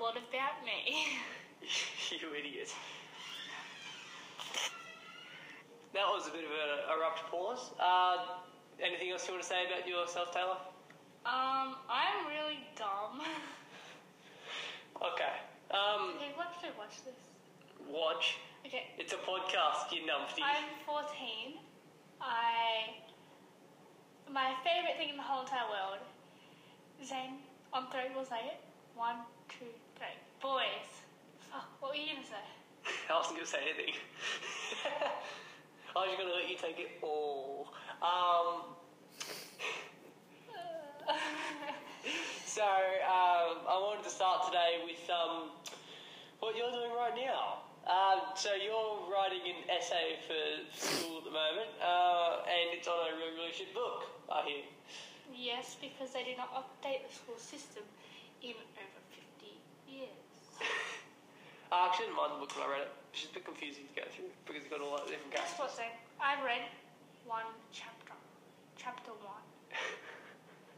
lot about me. you idiot. That was a bit of an abrupt pause. Uh, anything else you want to say about yourself, Taylor? Um, I'm really dumb. Okay. Um, okay, what should I watch this? watch. Okay, It's a podcast, you numpty. I'm 14. I my favorite thing in the whole entire world. Zane, on three, we'll say it. One, two, three. Boys. Fuck, what were you gonna say? I wasn't going to say anything. I was just going to let you take it all. Um, so, um, I wanted to start today with um, what you're doing right now. Um, so, you're writing an essay for school at the moment, uh, and it's on a really, really shit book, I hear. yes, because they did not update the school system in over 50 years. I actually didn't mind the book when I read it. It's just a bit confusing to get through because it's got all that different Guess characters. what, Zane? I read one chapter. Chapter one.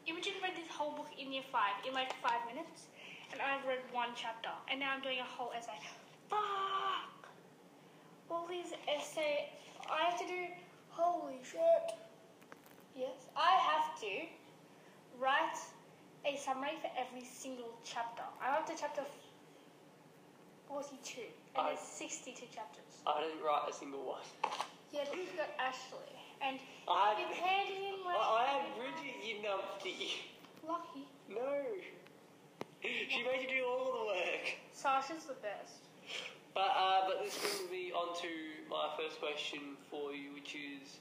Imagine read this whole book in year five, in like five minutes, and I've read one chapter, and now I'm doing a whole essay. Fuck! All these essay, I have to do. Holy shit! Yes, I have to write a summary for every single chapter. I'm up to chapter forty-two, and I- there's sixty-two chapters. I didn't write a single one. Yeah, but you've got Ashley, and I- you've handed in like. I, I had Bridget, you numpty. Lucky. No. She made you do all the work. Sasha's the best. But uh, but this brings me on to my first question for you, which is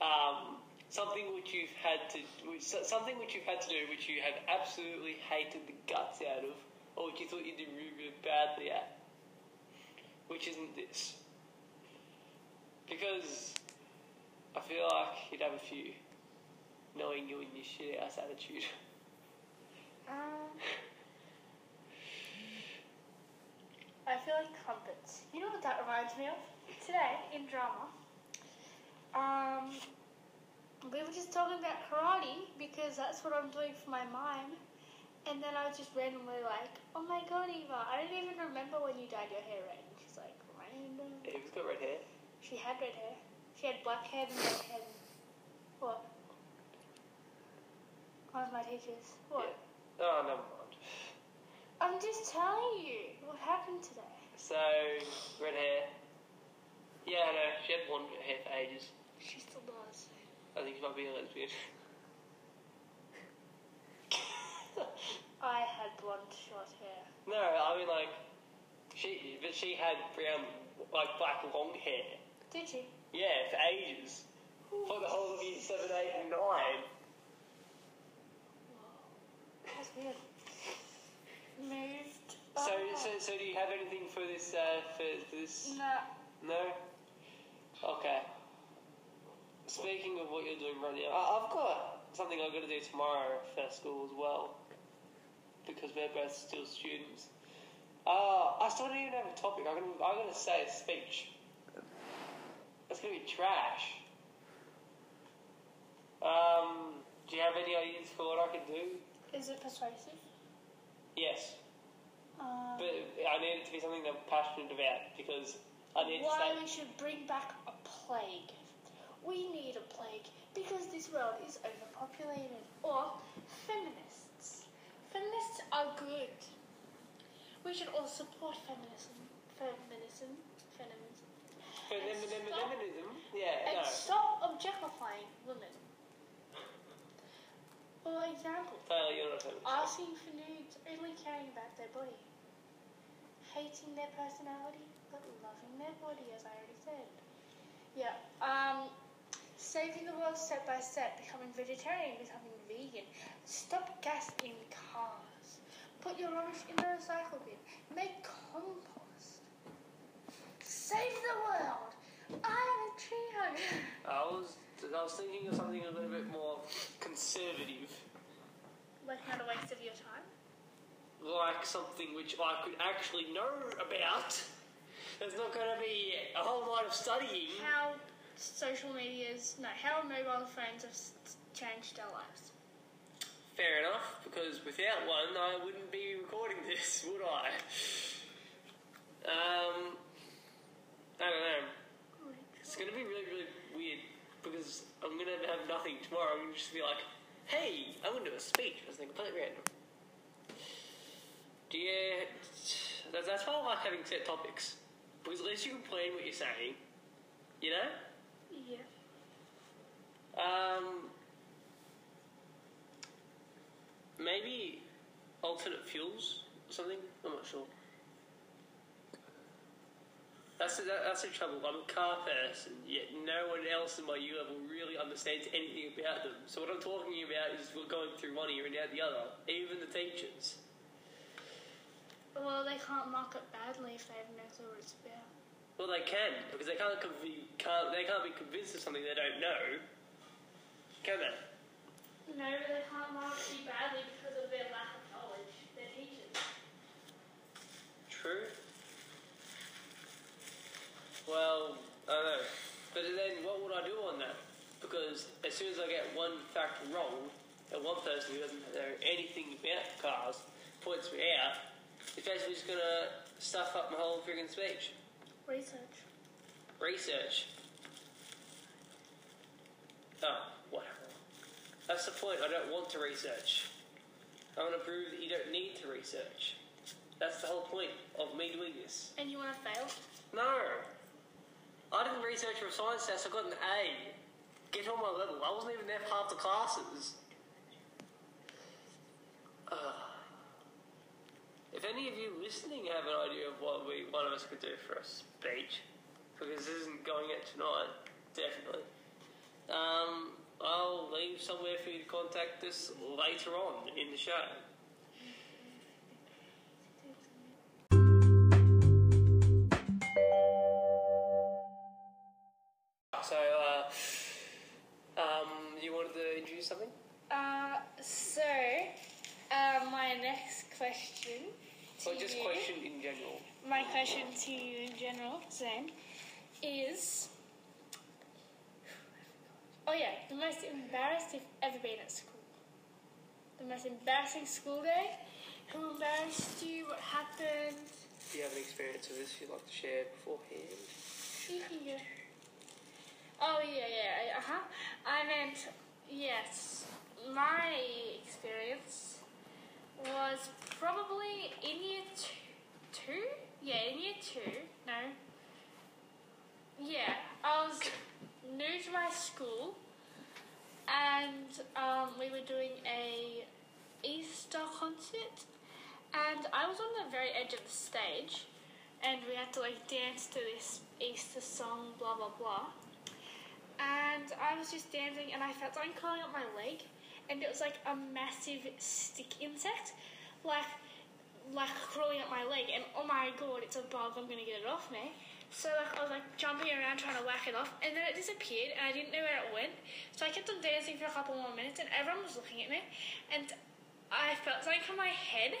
um, something which you've had to which, something which you've had to do, which you have absolutely hated the guts out of, or you thought you did really, really badly at. Which isn't this? Because I feel like you'd have a few, knowing you and your shit ass attitude. Um, I feel like crumpets. You know what that reminds me of? Today in drama, um, we were just talking about karate because that's what I'm doing for my mime. And then I was just randomly like, "Oh my god, Eva! I don't even remember when you dyed your hair red." And she's like, "Random." Eva's got red hair. She had red hair. She had black hair and red hair. What? One of my teachers. What? Yeah. Oh, never mind. I'm just telling you what happened today. So, red hair. Yeah, I know. She had blonde hair for ages. She still does. I think she might be a lesbian. I had blonde short hair. no, I mean like she, but she had brown, like black long hair. Did she? Yeah, for ages. For the whole of year seven, eight, and nine. That's weird. Moved. So, so, so do you have anything for this? Uh, for, for this? No. No. Okay. Speaking of what you're doing right now, I- I've got something I've got to do tomorrow for school as well, because we're both still students. Uh, I still don't even have a topic. I'm gonna, I'm gonna say a speech. That's gonna be trash. Um, do you have any ideas for what I could do? Is it persuasive? Yes, Um, but I need it to be something that I'm passionate about because I need why to Why we should bring back a plague. We need a plague because this world is overpopulated. Or feminists. Feminists are good. We should all support feminism. Feminism. Feminism. Feminism, feminism. Yeah, And no. stop objectifying women. For example, Taylor, you're not asking for nudes, only caring about their body. Hating their personality, but loving their body, as I already said. Yeah. Um, saving the world step by step, becoming vegetarian, becoming vegan. Stop gas in cars. Put your rubbish in the recycle bin. Make compost. Save the world. I'm a tree hugger. I was I was thinking of something a little bit more conservative, Like not a waste of your time. like something which I could actually know about. There's not going to be a whole lot of studying. How social medias, no, how mobile phones have changed our lives. Fair enough, because without one, I wouldn't be recording this, would I? Um, I don't know. It's to be really, really weird because I'm to have nothing tomorrow. I'm to just be like, hey, I'm to do a speech or something completely random. Do you. That's why I like having set topics. Because at least you can plan what you're saying. You know? Um, maybe alternate fuels or something. I'm not sure. That's the, that, that's the trouble. I'm a car person, yet no one else in my U level really understands anything about them. So what I'm talking about is we're going through one ear and out the other. Even the teachers. Well, they can't mark it badly if they have no clue what it's about. Well, they can because they can't, conv- can't they can't be convinced of something they don't know. Can they? No, they can't mark it badly because of their lack of knowledge. They're teachers. True. Well, I don't know. But then what would I do on that? Because as soon as I get one fact wrong, and one person who doesn't know anything about cars points me out, it's basically just going to stuff up my whole friggin' speech. Research. Research. Oh. That's the point. I don't want to research. I want to prove that you don't need to research. That's the whole point of me doing this. And you want to fail? No. I didn't research for a science test. I got an A. Get on my level. I wasn't even there for half the classes. Ugh. if any of you listening have an idea of what we one of us could do for a speech, because this isn't going out tonight, definitely. Um, I'll leave somewhere for you to contact us later on in the show. So, uh, um, you wanted to introduce something? Uh, so, uh, my next question to Or just you, question in general? my question to you in general, Zane, is, oh yeah, the most embarrassed you've ever been at school. The most embarrassing school day. Who embarrassed you? What happened? Do you have an experience of this you'd like to share beforehand? Yeah. Oh yeah, yeah, uh huh. I meant yes. My experience was probably in year two. two? Yeah, in year two. No. Yeah, I was new to my school, and um, we were doing a Easter concert, and I was on the very edge of the stage, and we had to like dance to this Easter song, blah blah blah. And I was just dancing, and I felt something crawling up my leg, and it was like a massive stick insect, like like crawling up my leg. And oh my god, it's a bug! I'm gonna get it off me. So like I was like jumping around trying to whack it off, and then it disappeared, and I didn't know where it went. So I kept on dancing for a couple more minutes, and everyone was looking at me, and I felt something on my head,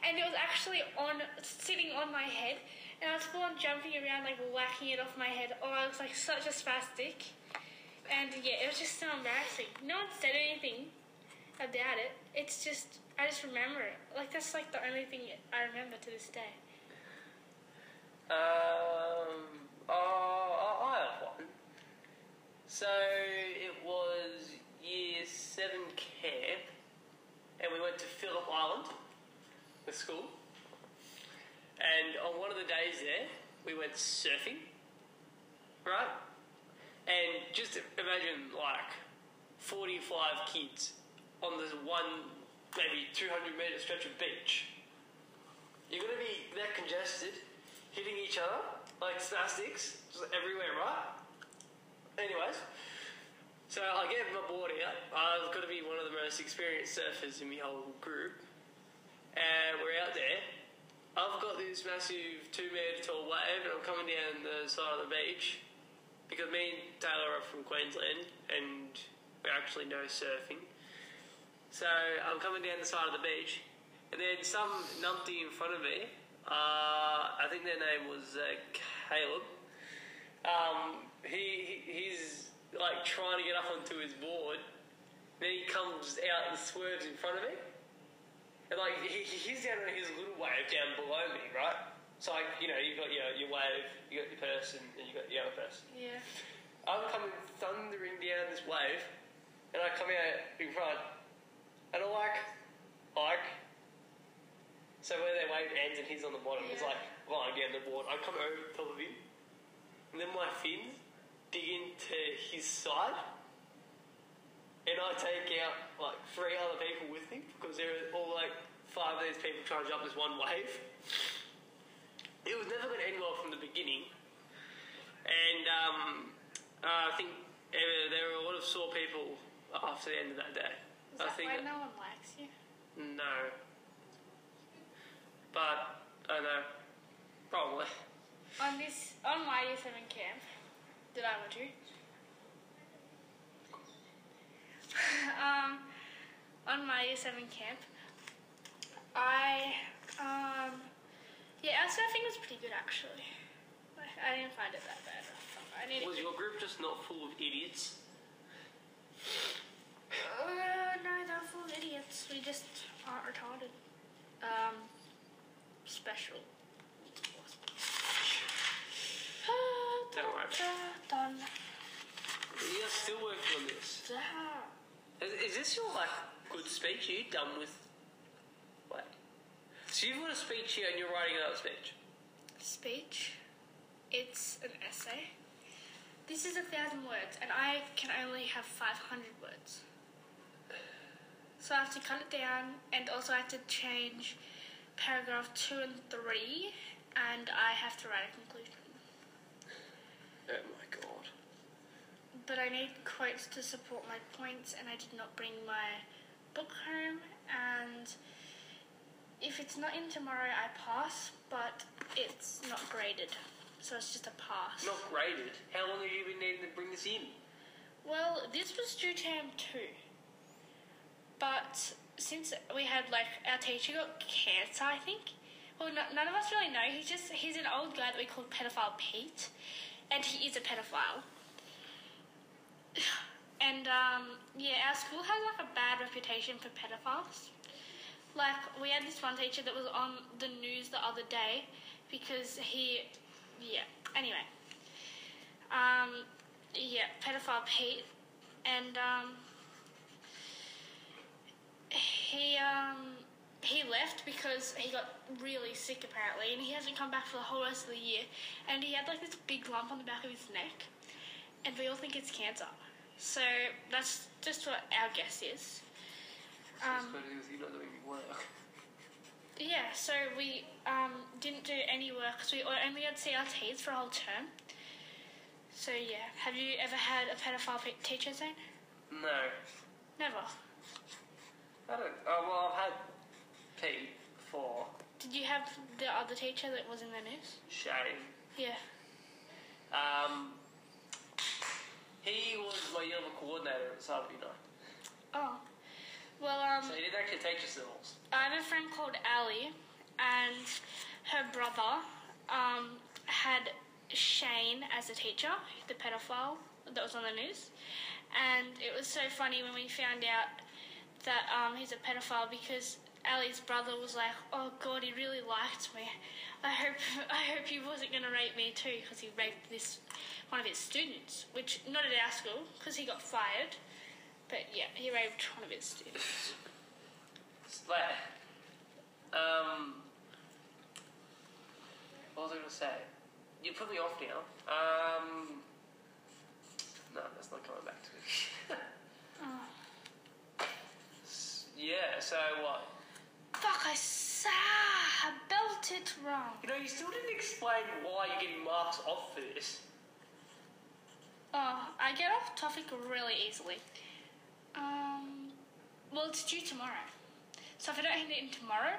and it was actually on sitting on my head, and I was full on jumping around like whacking it off my head. Oh, I was like such a spastic, and yeah, it was just so embarrassing. No one said anything about it. It's just I just remember it. Like that's like the only thing I remember to this day. Um, oh, I have one. So it was year seven camp, and we went to Phillip Island, the school. And on one of the days there, we went surfing, right? And just imagine like 45 kids on this one, maybe 200 metre stretch of beach. You're going to be that congested, hitting each other like spastics, just everywhere, right? Anyways, so I get my board out. I've got to be one of the most experienced surfers in my whole group. and we're out there. I've got this massive two metre tall wave, and I'm coming down the side of the beach because me and Taylor are from Queensland, and we actually know surfing. So I'm coming down the side of the beach, and then some numpty in front of me. Uh, I think their name was uh, Caleb. Um, he he's like trying to get up onto his board. Then he comes out and swerves in front of me. And like he, he's down on his little wave down below me, right? So like you know you've got your your wave, you got your person, and you got the other person. Yeah. I'm coming thundering down this wave, and I come out in front, and I'm like, like. So where their wave ends and he's on the bottom, Yeah. like lying down the board. I come over the top of him, and then my fins dig into his side, and I take out like three other people with me because there are all like five of these people trying to jump this one wave. It was never going to end well from the beginning, and um, uh, I think uh, there were a lot of sore people after the end of that day. Is I that think why that- no one likes you? no, but I know probably. On this, on my year seven camp that I went to, um, on my year seven camp, I, um, yeah, our surfing was pretty good actually. I- I didn't find it that bad. I need Was your group just not full of idiots? Uh, no, they're full of idiots. We just aren't retarded. Um, special. Don't worry. Done. You're still working on this. Is, is this your like good speech? Are you done with? Wait. So you've got a speech here and you're writing another speech. Speech. It's an essay. This is a thousand words, and I can only have 500 words. So I have to cut it down, and also I have to change paragraph two and three, and I have to write a conclusion. Oh my god. But I need quotes to support my points, and I did not bring my book home. And if it's not in tomorrow, I pass, but it's not graded, so it's just a pass. Not graded. How long have you been needing to bring this in? Well, this was due term two, but since we had like our teacher got cancer, I think. Well, no, none of us really know. He's just he's an old guy that we call pedophile Pete, and he is a pedophile. And um, yeah, our school has like a bad reputation for pedophiles. Like we had this one teacher that was on the news the other day because he, yeah. Anyway, um, yeah, pedophile Pete, and um, he um he left because he got really sick apparently, and he hasn't come back for the whole rest of the year. And he had like this big lump on the back of his neck, and we all think it's cancer. So that's just what our guess is. Um, because you're not doing any work. yeah, so we um, didn't do any work because we only had CRTs for a whole term. So yeah, have you ever had a pedophile teacher, Zane? No. Never. I don't. Oh, well, I've had Pete before. Did you have the other teacher that was in the news? Shane. Yeah. Um, he was my yearbook coordinator at Saturday night. Oh. Well, um, So he didn't actually teach us the rules. I have a friend called Ali, and her brother um, had Shane as a teacher, the pedophile that was on the news. And it was so funny when we found out that um, he's a pedophile because Ali's brother was like, "Oh God, he really liked me. I hope I hope he wasn't going to rape me too because he raped this one of his students, which not at our school because he got fired." But yeah, he raped one of his students. It's like, um, what was I going to say? You put me off now. Um, no, that's not coming back to me. Oh. S- yeah. So what? Fuck, I saw. I built it wrong. You know, you still didn't explain why you're getting marks off for this. Oh, I get off topic really easily. Um, well, it's due tomorrow. So if I don't hand it in tomorrow,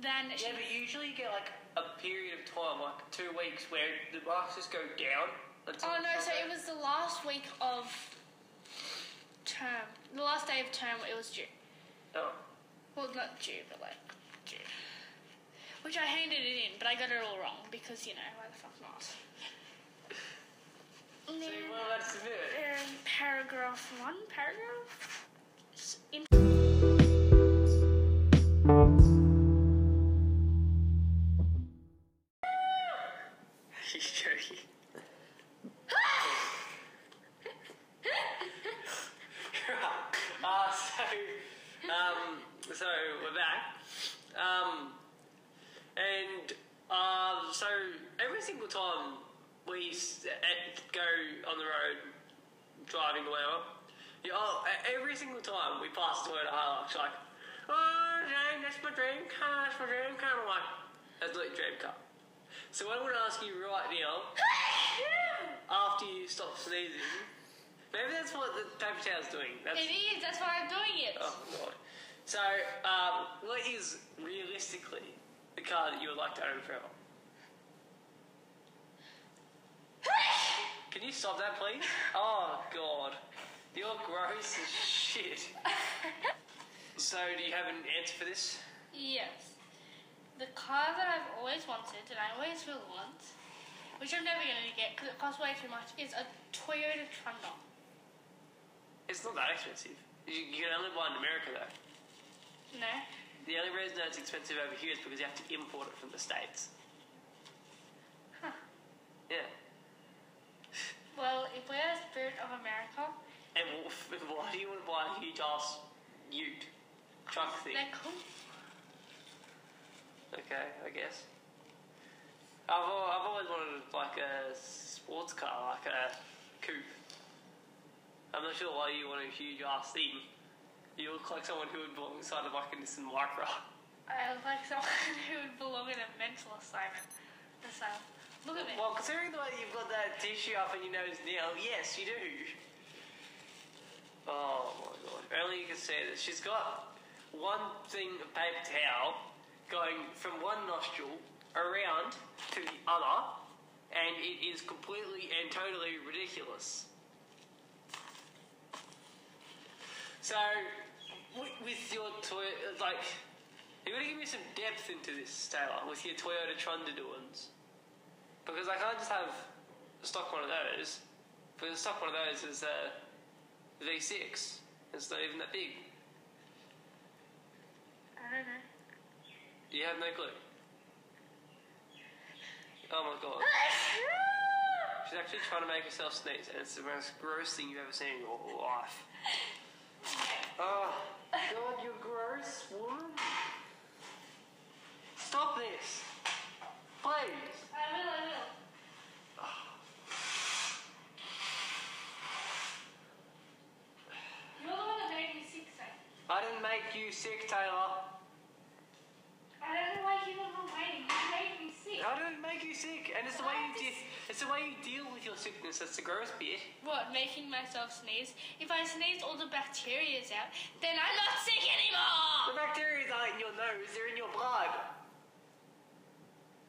then Yeah, but usually you get like a period of time, like two weeks, where the marks just go down. Oh no, so it was the last week of term. The last day of term it was due. Oh. Well not due, but like due. Which I handed it in, but I got it all wrong because, you know, why the fuck not? So then, you were allowed to submit it. um, paragraph one, paragraph? In- stop that, please? Oh god, you're gross as shit. So, do you have an answer for this? Yes. The car that I've always wanted and I always will want, which I'm never going to get because it costs way too much, is a Toyota Tundra. It's not that expensive. You, you can only buy it in America though. No? The only reason that it's expensive over here is because you have to import it from the States. Huh. Yeah. Well, if we're the spirit of America, And why do you want to buy a huge ass ute truck thing? they're cool. Okay, I guess. I've, I've always wanted like a sports car, like a coupe. I'm not sure why you want a huge ass thing. You look like someone who would belong inside of like a Nissan Micra. I look like someone who would belong in a mental assignment. Asylum. Look at me. Well, considering the way you've got that tissue up in your nose now, yes, you do. Oh my god. Only you can see this. She's got one thing of paper towel going from one nostril around to the other, and it is completely and totally ridiculous. So, with your toy, like, you gotta give me some depth into this, Taylor, with your Toyota Trundle because I can't just have a stock one of those. Because stock one of those is a V6. It's not even that big. I don't know. You have no clue. Oh my god. She's actually trying to make herself sneeze, and it's the most gross thing you've ever seen in your life. Oh, God, you're gross, woman. Stop this. Please. I will, I will. You're the one that made me sick, so. Make you sick, Taylor. I don't know why you on complaining. You made me sick. I didn't make you sick, and it's the way you de- it's the way you deal with your sickness. That's the gross bit. What, making myself sneeze? If I sneeze all the bacteria's out, then I'm not sick anymore! The bacteria's aren't in your nose; they're in your blood.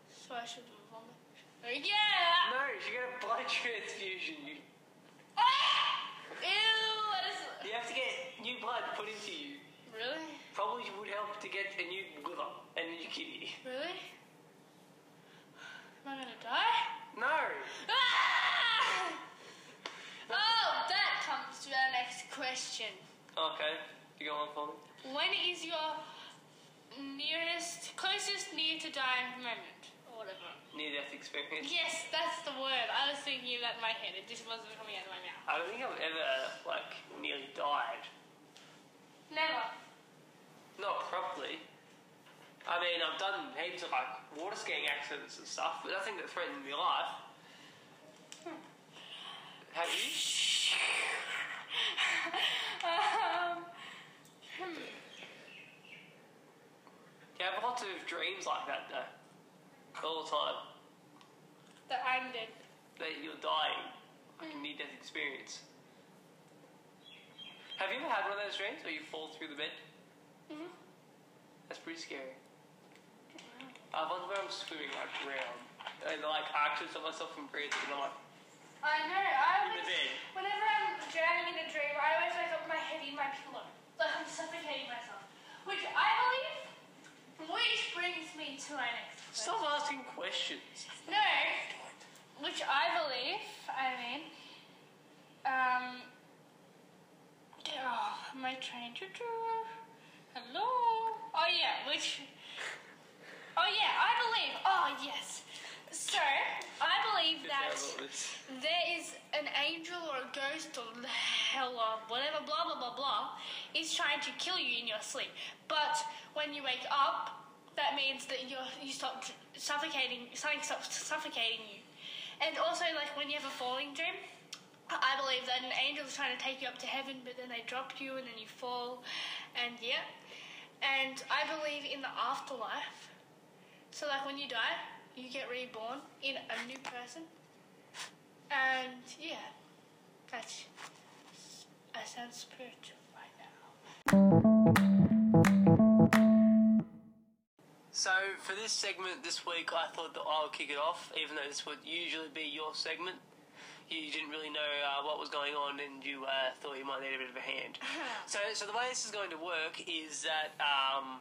So I should move on. Yeah! No, you get a blood transfusion. You Ah! Ew! Is you have to get new blood put into you. Really? Probably would help to get a new liver and a new kidney. Really? Am I gonna die? No. Ah! Oh, that comes to our next question. Okay, you go on for me. When is your nearest, closest near to dying moment? Or whatever. Near death experience. Yes, that's the word. I was thinking that in my head. It just wasn't coming out of my mouth. I don't think I've ever like nearly died. Never. Not properly. I mean, I've done heaps of like water skiing accidents and stuff, but nothing that threatened my life. Have you? um, hmm. You have lots of dreams like that though. All the time. That I'm dead. That you're dying. Like a near death experience. Have you ever had one of those dreams where you fall through the bed? hmm That's pretty scary. I wonder where I'm swimming like around. And like I actually stop myself from breathing and I'm like, I know. I In the always, bed. whenever I'm drowning in a dream, I always wake up with my head in my pillow, like I'm suffocating myself. Which I believe, which brings me to my next question. stop asking questions. No, which I believe. I mean, um, oh, my train. Hello. Oh yeah, which. Oh yeah, I believe. Oh yes. So I believe that there is an angel or a ghost or hell or whatever, blah blah blah blah, is trying to kill you in your sleep. But when you wake up, that means that you you stop suffocating. Something stops suffocating you. And also, like when you have a falling dream, I believe that an angel is trying to take you up to heaven, but then they drop you and then you fall, and yeah. And I believe in the afterlife. So, like when you die, you get reborn in a new person. And yeah, that's. I sound spiritual right now. So for this segment this week, I thought that I'll kick it off, even though this would usually be your segment. You didn't really know uh, what was going on, and you uh, thought you might need a bit of a hand. so, so the way this is going to work is that um,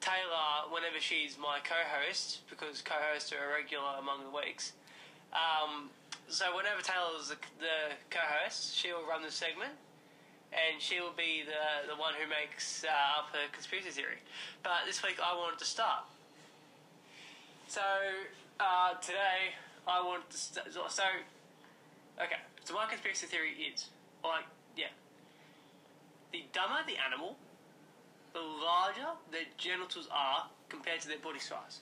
Taylor, whenever she's my co-host, because co-hosts are irregular among the weeks, um, so whenever Taylor's the, the co-host, she will run the segment, and she will be the the one who makes uh, up a conspiracy theory. But this week I wanted to start. So uh, today I wanted to st- so okay. So my conspiracy theory is like yeah, the dumber the animal, the larger their genitals are compared to their body size.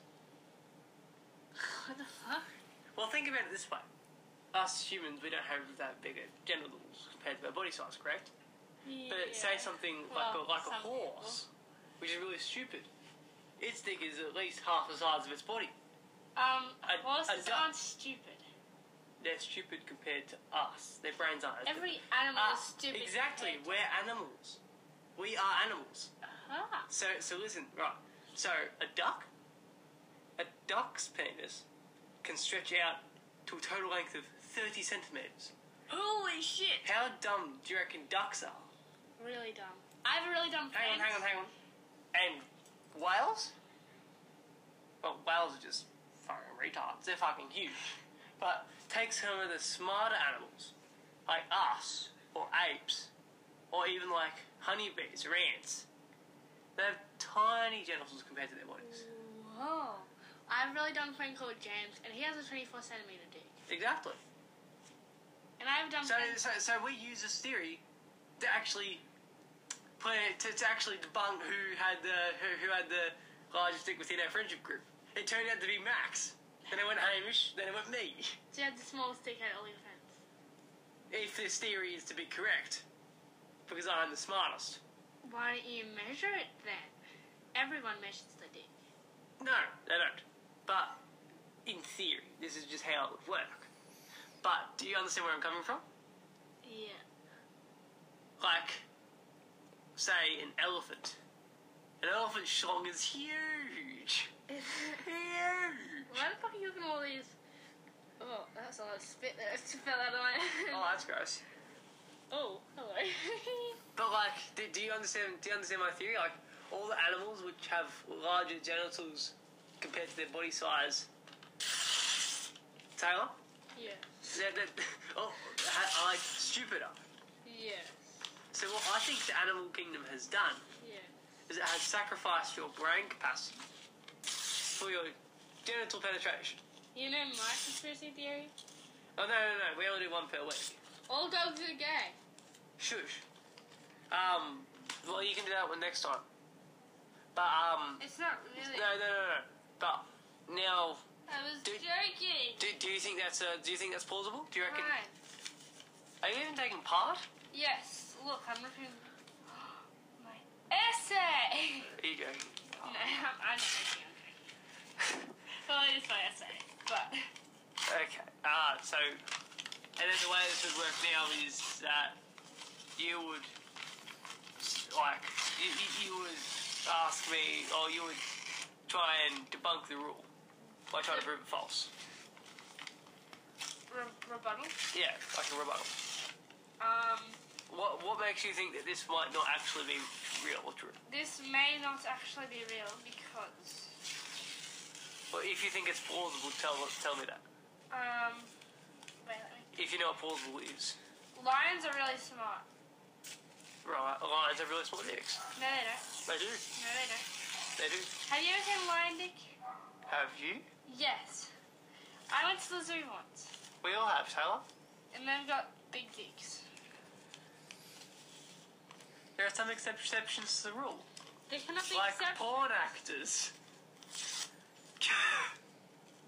What the fuck? Well, think about it this way: us humans, we don't have that big a genitals compared to our body size, correct? Yeah. But say something like a, Well, like a horse, which is really stupid. Its dick is at least half the size of its body. Um, A- horses a aren't stupid. They're stupid compared to us. Their brains aren't. as. Every animal Ah, is stupid. Exactly. compared to- We're animals. We are animals. Ah. So so listen, right. So a duck, a duck's penis can stretch out to a total length of thirty centimeters. Holy shit! How dumb do you reckon ducks are? Really dumb. I have a really dumb Hang on, hang on, hang on. And whales? Well, whales are just fucking retards. They're fucking huge. But take some of the smarter animals, like us, or apes, or even like honeybees or ants. They have tiny genitals compared to their bodies. Whoa. I have a really dumb friend called James, and he has a 24 centimeter dick. Exactly. And I have a dumb So, so, so we use this theory to actually play to, to actually debunk who had the who, who had the largest dick within our friendship group. It turned out to be Max. Then it went Hamish. Then it went me. So you have the smallest dick out of all your friends. If this theory is to be correct, because I'm the smartest. Why don't you measure it then? Everyone measures the dick. No, they don't. But in theory, this is just how it would work. But do you understand where I'm coming from? Yeah. Like, say, an elephant. An elephant's schlong is huge. Huge. Why the fuck are you looking at all these? Oh, that's a lot of spit. Just fell out of my. Oh, that's gross. oh, hello. But like, do, do you understand? Do you understand my theory? Like, all the animals which have larger genitals compared to their body size. Taylor, yeah. they're, they're, oh, are like stupider. Yeah. So what I think the animal kingdom has done Yeah. is it has sacrificed your brain capacity for your genital penetration. You know my conspiracy theory? Oh no, no, no! We only do one per week. All dogs are gay. Shush. Um, well, you can do that one next time. But um, It's not really. no, no, no, no. But now, I was Dude. joking. do, do you think that's uh, do you think that's plausible? Do you reckon? Are you even taking part? Yes. Look, I'm looking. My essay. Are you going? No, I'm, I'm joking. well, it is my essay, but Okay. Ah, so, and then the way this would work now is that you would, like, you, you, you would ask me, or you would try and debunk the rule by trying to prove it false. Re- rebuttal. Yeah, like a rebuttal. Um, What what makes you think that this might not actually be real or true? this may not actually be real because Well, if you think it's plausible, tell tell me that. um, wait, let me. If you know what plausible is. Lions are really smart. Right, lions have really small dicks. No, they don't. They do. No, they don't. They do. Have you ever seen a lion dick? Have you? Yes. I went to the zoo once, We all have, Taylor. and they've got big dicks. There are some exceptions to the rule. They cannot be Like accepted. porn actors.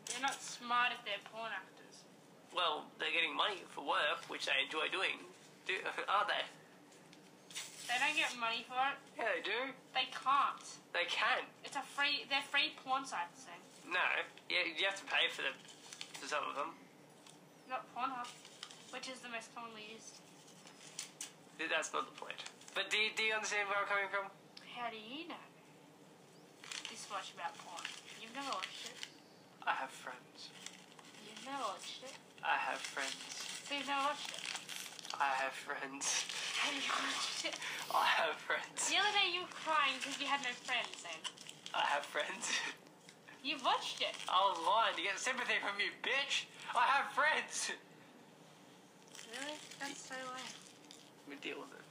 They're not smart if they're porn actors. well, they're getting money for work, which they enjoy doing. Do, are they? They don't get money for it. Yeah, they do. They can't. They can. It's a free. They're free porn sites. Then No, yeah, you have to pay for them. For some of them. not Pornhub, which is the most commonly used. That's not the point. But do you, do you understand where I'm coming from? How do you know this much about porn? You've never watched it. I have friends. You've never watched it. I have friends. So you've never watched it. I have friends. Have you watched it? I have friends. The other day you were crying because you had no friends. Then I have friends. you've watched it. I was lying to get sympathy from you, bitch. I have friends. Really? That's so lame. We deal with it.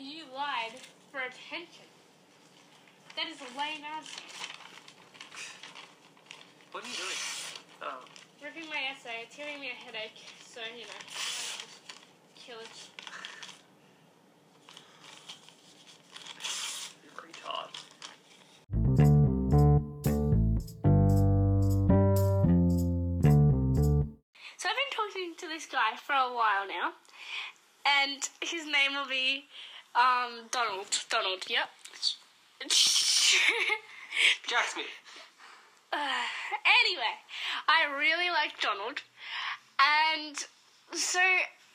You lied for attention. That is a lame answer. What are you doing? Oh. Ripping my essay, it's giving me a headache, so you know, just kill it. So I've been talking to this guy for a while now, and his name will be um, Donald. Donald, yep. Jack Smith. Uh, anyway, I really like Donald, and so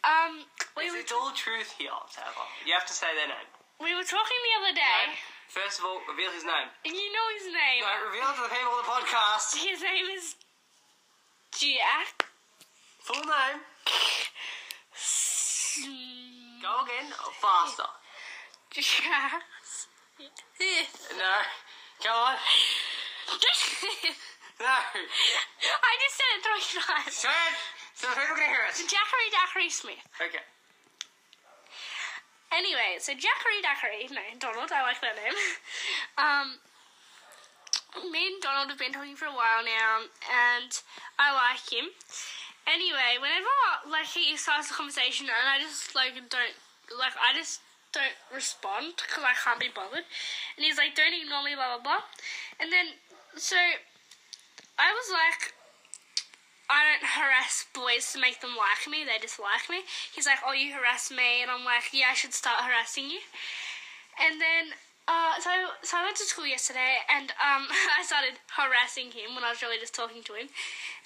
um, we It's, were, it's all truth here, Taylor. You have to say their name. we were talking the other day. First of all, reveal his name. You know his name. No, reveal it to the people of the podcast. His name is Jack. Full name. Go again. Oh, faster. Jack. No. Go on. No. I just said it three times. Say it so people can hear us. Jackery Dackery Smith. Okay. Anyway, so Jackery Dackery, no, Donald, I like that name. Um, me and Donald have been talking for a while now, and I like him. Anyway, whenever like he starts a conversation, and I just like don't like I just don't respond because I can't be bothered, and he's like, "Don't ignore me," blah blah blah, and then so I was like. I don't harass boys to make them like me, they just like me. He's like, Oh, you harass me and I'm like, Yeah, I should start harassing you. And then uh, so so I went to school yesterday and um, I started harassing him when I was really just talking to him.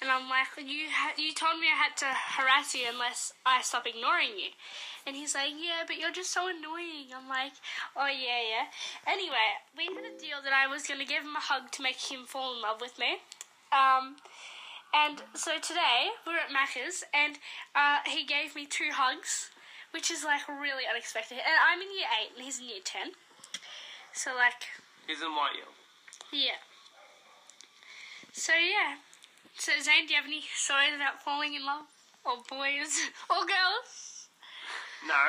And I'm like, You ha- you told me I had to harass you unless I stop ignoring you. And he's like, Yeah, but you're just so annoying. I'm like, Oh yeah, yeah. Anyway, we had a deal that I was gonna give him a hug to make him fall in love with me. Um and so today we were at Macca's and uh, he gave me two hugs, which is like really unexpected. And I'm in year eight and he's in year ten. So like, He's my year. yeah. So yeah. So Zane, do you have any stories about falling in love, or boys, or girls? No.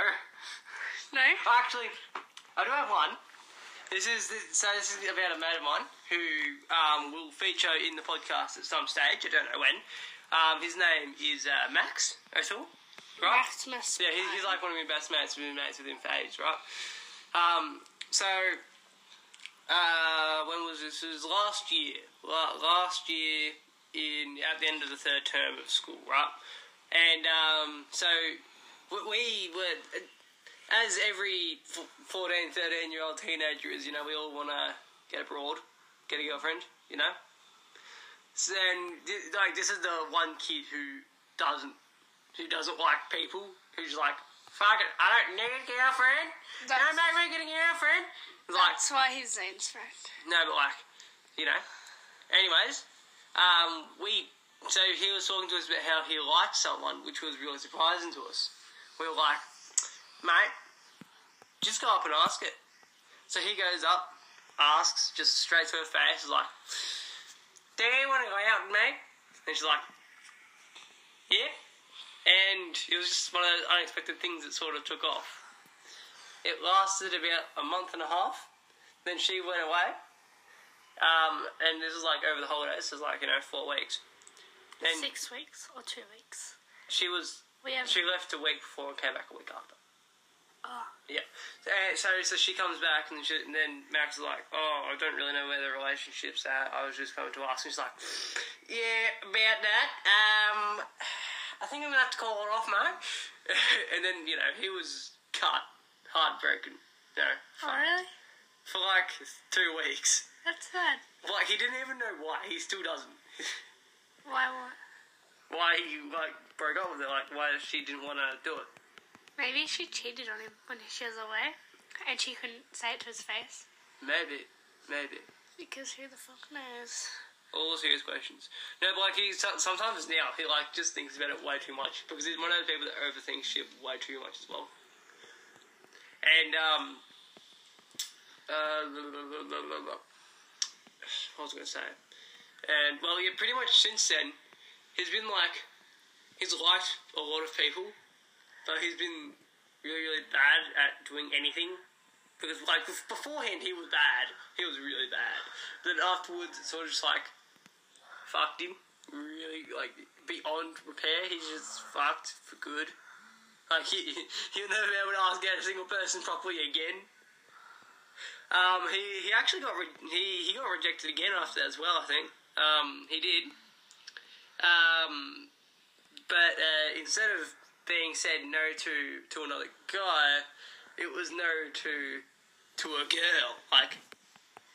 No. Actually, I do have one. This is so. This is about a mate of mine who um, will feature in the podcast at some stage. I don't know when. Um, his name is uh, Max O'Toole, right? Maximus. Yeah, he, he's like one of my best mates. We've been mates with him for ages, right? Um, so, uh, when was this? It was last year. Last year, in at the end of the third term of school, right? And um, so we, we were, as every f- 14, 13 year old teenager is, you know, we all want to get abroad, get a girlfriend, you know? So then, like, this is the one kid who doesn't, who doesn't like people, who's like, fuck it, I don't need a girlfriend. That's- Don't make me get a girlfriend. Like, That's why he's Zane's friend. no, but like, you know. Anyways, um, we so he was talking to us about how he liked someone, which was really surprising to us. We were like, mate, just go up and ask it. So he goes up, asks, just straight to her face, is like, Do you want to go out with me? And she's like, Yeah. And it was just one of those unexpected things that sort of took off. It lasted about a month and a half. Then she went away. Um, and this is like over the holidays, so it was like, you know, four weeks. Then Six weeks or two weeks. she was We have. she left a week before and came back a week after. oh, Yeah. Uh, so so she comes back and, she, and then Max is like, oh, I don't really know where the relationship's at. I was just coming to ask. And she's like, yeah, about that. Um, I think I'm gonna have to call her off, mate. and then you know he was cut, heartbroken. No. oh, really? for like two weeks. That's sad. Like he didn't even know why. He still doesn't. Why what? why he like broke up with her. Like why she didn't want to do it. Maybe she cheated on him when she was away, and she couldn't say it to his face. Maybe, maybe. Because who the fuck knows? All serious questions. No, but like he sometimes now he like just thinks about it way too much because he's one of those people that overthinks shit way too much as well. And um, uh, what was I gonna say? And well, yeah, pretty much since then, he's been like he's liked a lot of people, but he's been really really bad at doing anything. Because like beforehand he was bad, he was really bad. Then afterwards, it sort of just like fucked him. Really, like, beyond repair. He's just fucked for good. Like, he, he'll never be able to ask out a single person properly again. Um, he, he actually got re- he, he got rejected again after that as well, I think. Um, he did. Um, but uh, instead of being said no to to another guy, it was no to to a girl. Like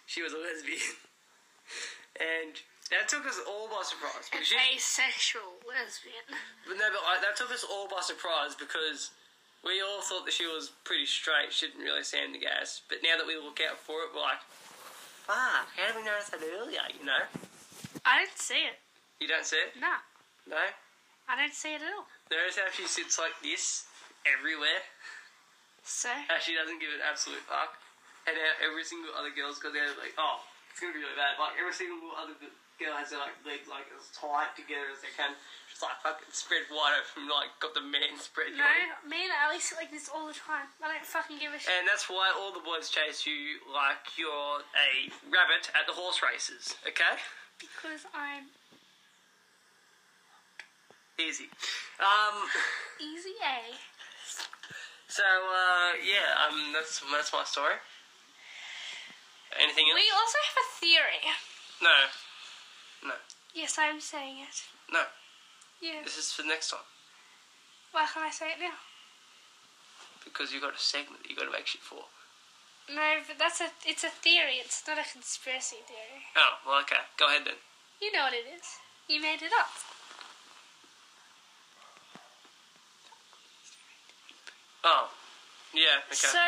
she was a lesbian, and that took us all by surprise. An she, asexual lesbian. but no, but like, that took us all by surprise because we all thought that she was pretty straight. She didn't really stand the gas. But now that we look out for it, we're like, fuck, how did we notice that earlier? You know, I didn't see it. you don't see it, No. no. I don't see it at all. Notice how she sits like this everywhere. So, How she doesn't give an absolute fuck. And now every single other girl's got their like, oh, it's gonna be really bad. Like every single other g- girl has their like legs like as tight together as they can. Just like fucking spread wide open, like got the man spread. no, going. me and Ali sit like this all the time. I don't fucking give a shit. And that's why all the boys chase you like you're a rabbit at the horse races. Okay, Because I'm easy. Um, easy A. so uh, yeah, um, that's that's my story. Anything else? We also have a theory. No, no, Yes, I'm saying it. no. Yes. This is for next time. Why can't I say it now? because you got a segment that you got to make shit for. No, but that's a. It's a theory. It's not a conspiracy theory. Oh, well, okay. Go ahead then. You know what it is. You made it up. Oh, yeah. Okay. So,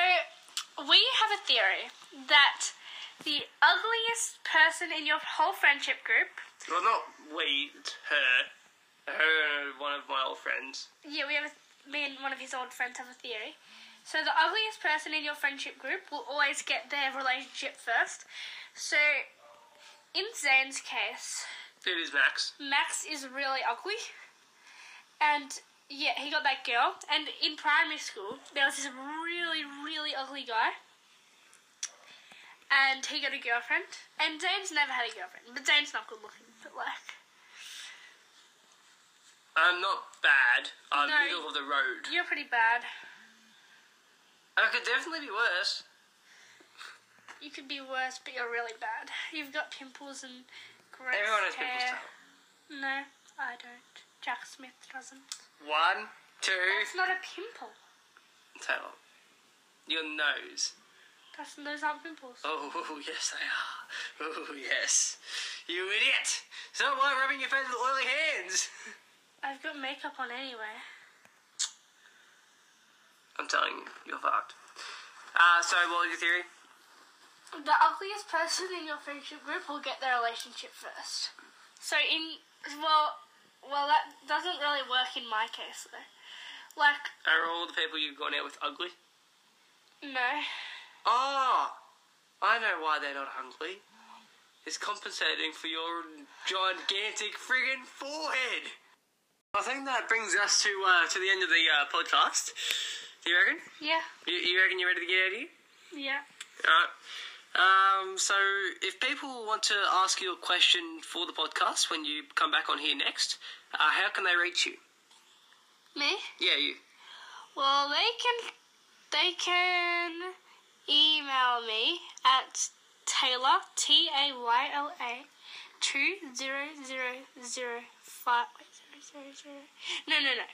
we have a theory that the ugliest person in your whole friendship group. Well, not we, her. Her, one of my old friends. Yeah, we have a, me and one of his old friends have a theory. So the ugliest person in your friendship group will always get their relationship first. So, in Zane's case, It is Max. Max is really ugly. And yeah, he got that girl. And in primary school, there was this really, really ugly guy. And he got a girlfriend. And Zane's never had a girlfriend. But Zane's not good looking. But like, I'm not bad. I'm No. middle of the road. you're pretty bad. I could definitely be worse. You could be worse, but you're really bad. You've got pimples and gross Everyone has hair. pimples. No, I don't. Jack Smith doesn't. One, two. That's not a pimple. Tayla. Your nose. That's, those aren't pimples. Oh, yes, they are. Oh, yes. You idiot. So why rubbing your face with oily hands? I've got makeup on anyway. I'm telling you, you're fucked. Uh, so what was your theory? the ugliest person in your friendship group will get their relationship first. So in well, well that doesn't really work in my case though. Like Are all the people you've gone out with ugly? no, Oh, I know why they're not ugly. It's compensating for your gigantic friggin' forehead. I think that brings us to uh, to the end of the uh, podcast. Do you reckon? yeah, You, you reckon you're ready to get out of here? yeah. Alright. Um, so, if people want to ask you a question for the podcast when you come back on here next, uh, how can they reach you? Me? Yeah, you. Well, they can they can email me at Tayla T A Y L A two zero zero zero five wait, zero zero zero no no no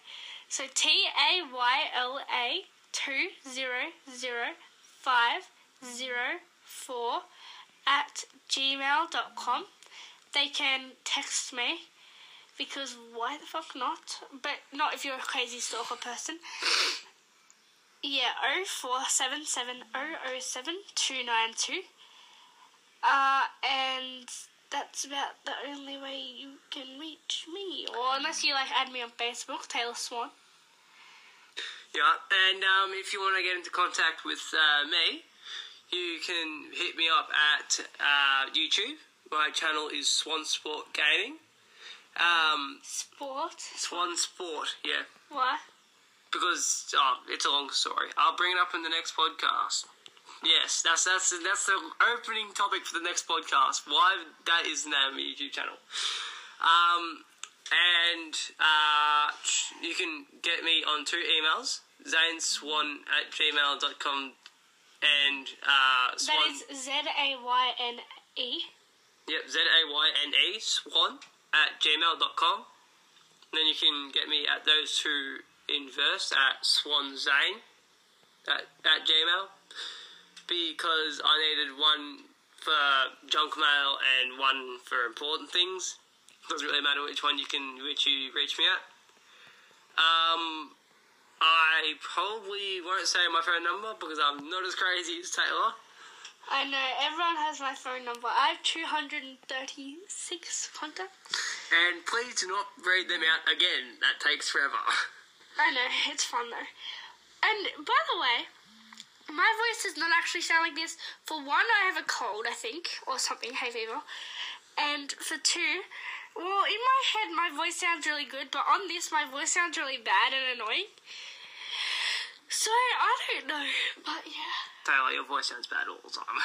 so T A Y L A two zero zero five zero four at gmail.com. They can text me because why the fuck not? But not if you're a crazy stalker person. Yeah, oh four seven seven oh oh seven two nine two. Uh, and that's about the only way you can reach me, or unless you like add me on Facebook, Tayla Swan. Yeah, and um, if you want to get into contact with uh, me, you can hit me up at uh, YouTube. My channel is Swan Sport Gaming. Um, Sport. Swan Sport, yeah. Why? Because oh, it's a long story. I'll bring it up in the next podcast. Yes, that's that's that's the opening topic for the next podcast. Why that is the name of my YouTube channel. Um, and uh, you can get me on two emails: zaneswan at gmail.com and uh, swan. That is Z A Y N E. Yep, Z A Y N E, swan at gmail.com. Then you can get me at those two in verse at swanzayne at, at gmail because I needed one for junk mail and one for important things. Doesn't really matter which one you can which you reach me at. Um, I probably won't say my phone number because I'm not as crazy as Tayla. I know, everyone has my phone number. I have 236 contacts. And please do not read them out again. That takes forever. I know, it's fun though. And by the way, my voice does not actually sound like this. For one, I have a cold, I think, or something, hay fever. And for two, well, in my head, my voice sounds really good, but on this, my voice sounds really bad and annoying. So, I don't know, but yeah. Tayla, your voice sounds bad all the time.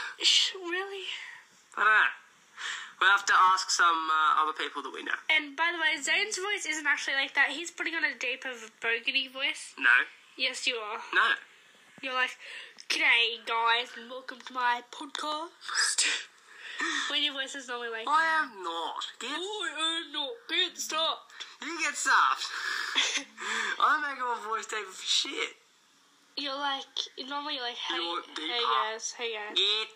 Really? I don't know. We'll have to ask some uh, other people that we know. And by the way, Zane's voice isn't actually like that. He's putting on a deep of bogany voice. No, Yes, you are. no. You're like, G'day, guys, and welcome to my podcast. when your voice is normally like, I am not. Get, I am not get stopped. you get stopped. I make my voice deep for shit. You're like, normally you're like, hey, You're hey guys, hey guys. Get.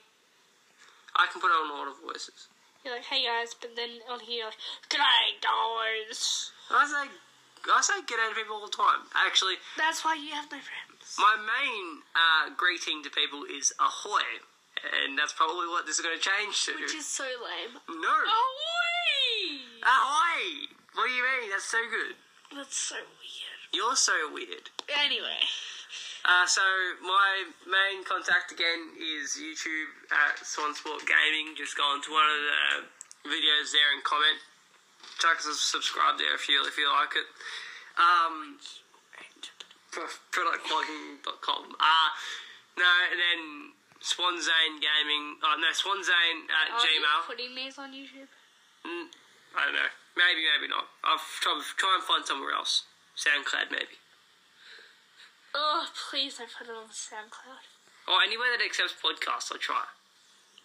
I can put on a lot of voices. You're like, hey guys, but then on here, you're like, G'day, guys. I say, I say out of people all the time. Actually, That's why you have no friends. my main uh, greeting to people is ahoy, and that's probably what this is going to change to. Which is so lame. no. Ahoy! Ahoy! What do you mean? That's so good. That's so weird. You're so weird. Anyway. Uh, so my main contact again is YouTube at Swan Sport Gaming. Just go onto one of the videos there and comment. Chuck us a subscribe there if you if you like it. Um, pro- productblogging.com. Uh, no, and then Swanzane Gaming. Oh no, Swanzane at Are you Gmail. putting these on YouTube? Mm, I don't know. Maybe, maybe not. I'll try, try and find somewhere else. SoundCloud, maybe. Oh, please don't put it on SoundCloud. Or anywhere that accepts podcasts, I'll try.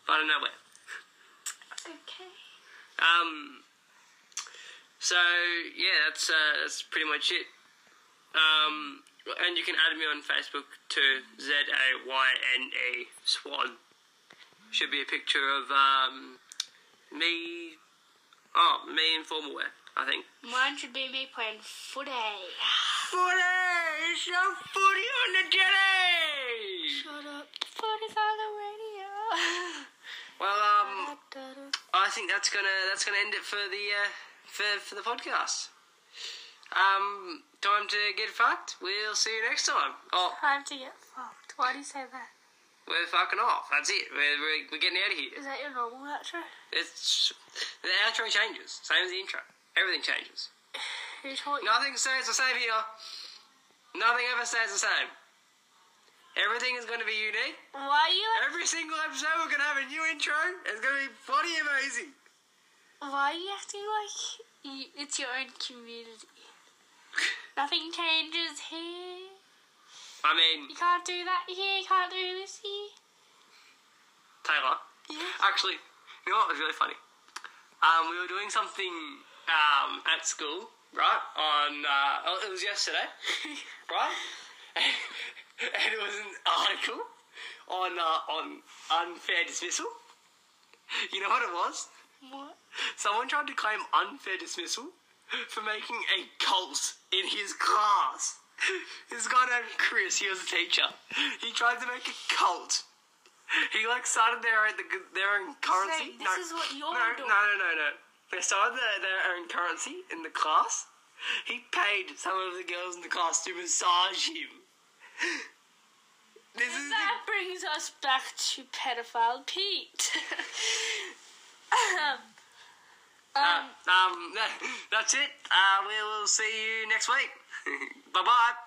But I don't know where. Okay. Um. So yeah, that's uh, that's pretty much it. Um, and you can add me on Facebook to Z A Y N E Swan. Should be a picture of um, me. Oh, me in formal wear, I think. Mine should be me playing footy. Footy, some footy on the jelly. Shut up. Footy's on the radio. Well, um, I think that's gonna that's gonna end it for the uh, for for the podcast. Um, time to get fucked. We'll see you next time. Oh, Time to get fucked. Why do you say that? we're fucking off. That's it. We're we're, we're getting out of here. Is that your normal outro? It's the outro changes, same as the intro. Everything changes. Who taught you? Nothing stays the same here. Nothing ever stays the same. Everything is going to be unique. Why are you? Every single episode, we're going to have a new intro. It's going to be bloody amazing. Why are you acting like you, it's your own community? Nothing changes here. I mean, You can't do that here. You can't do this here. Tayla. Yeah. Actually, you know what was really funny? Um, we were doing something um, at school, right? On uh, oh, it was yesterday, right? and it was an article on uh, on unfair dismissal. You know what it was? What? Someone tried to claim unfair dismissal for making a cult in his class. This guy named Chris, he was a teacher. He tried to make a cult. He like started their own, their own currency. This is what you're no, doing. No, no, no, no. They started their, their own currency in the class. He paid some of the girls in the class to massage him. This is And that brings us back to pedophile Pete. um, uh, um, that's it. Uh, we will see you next week. bye bye.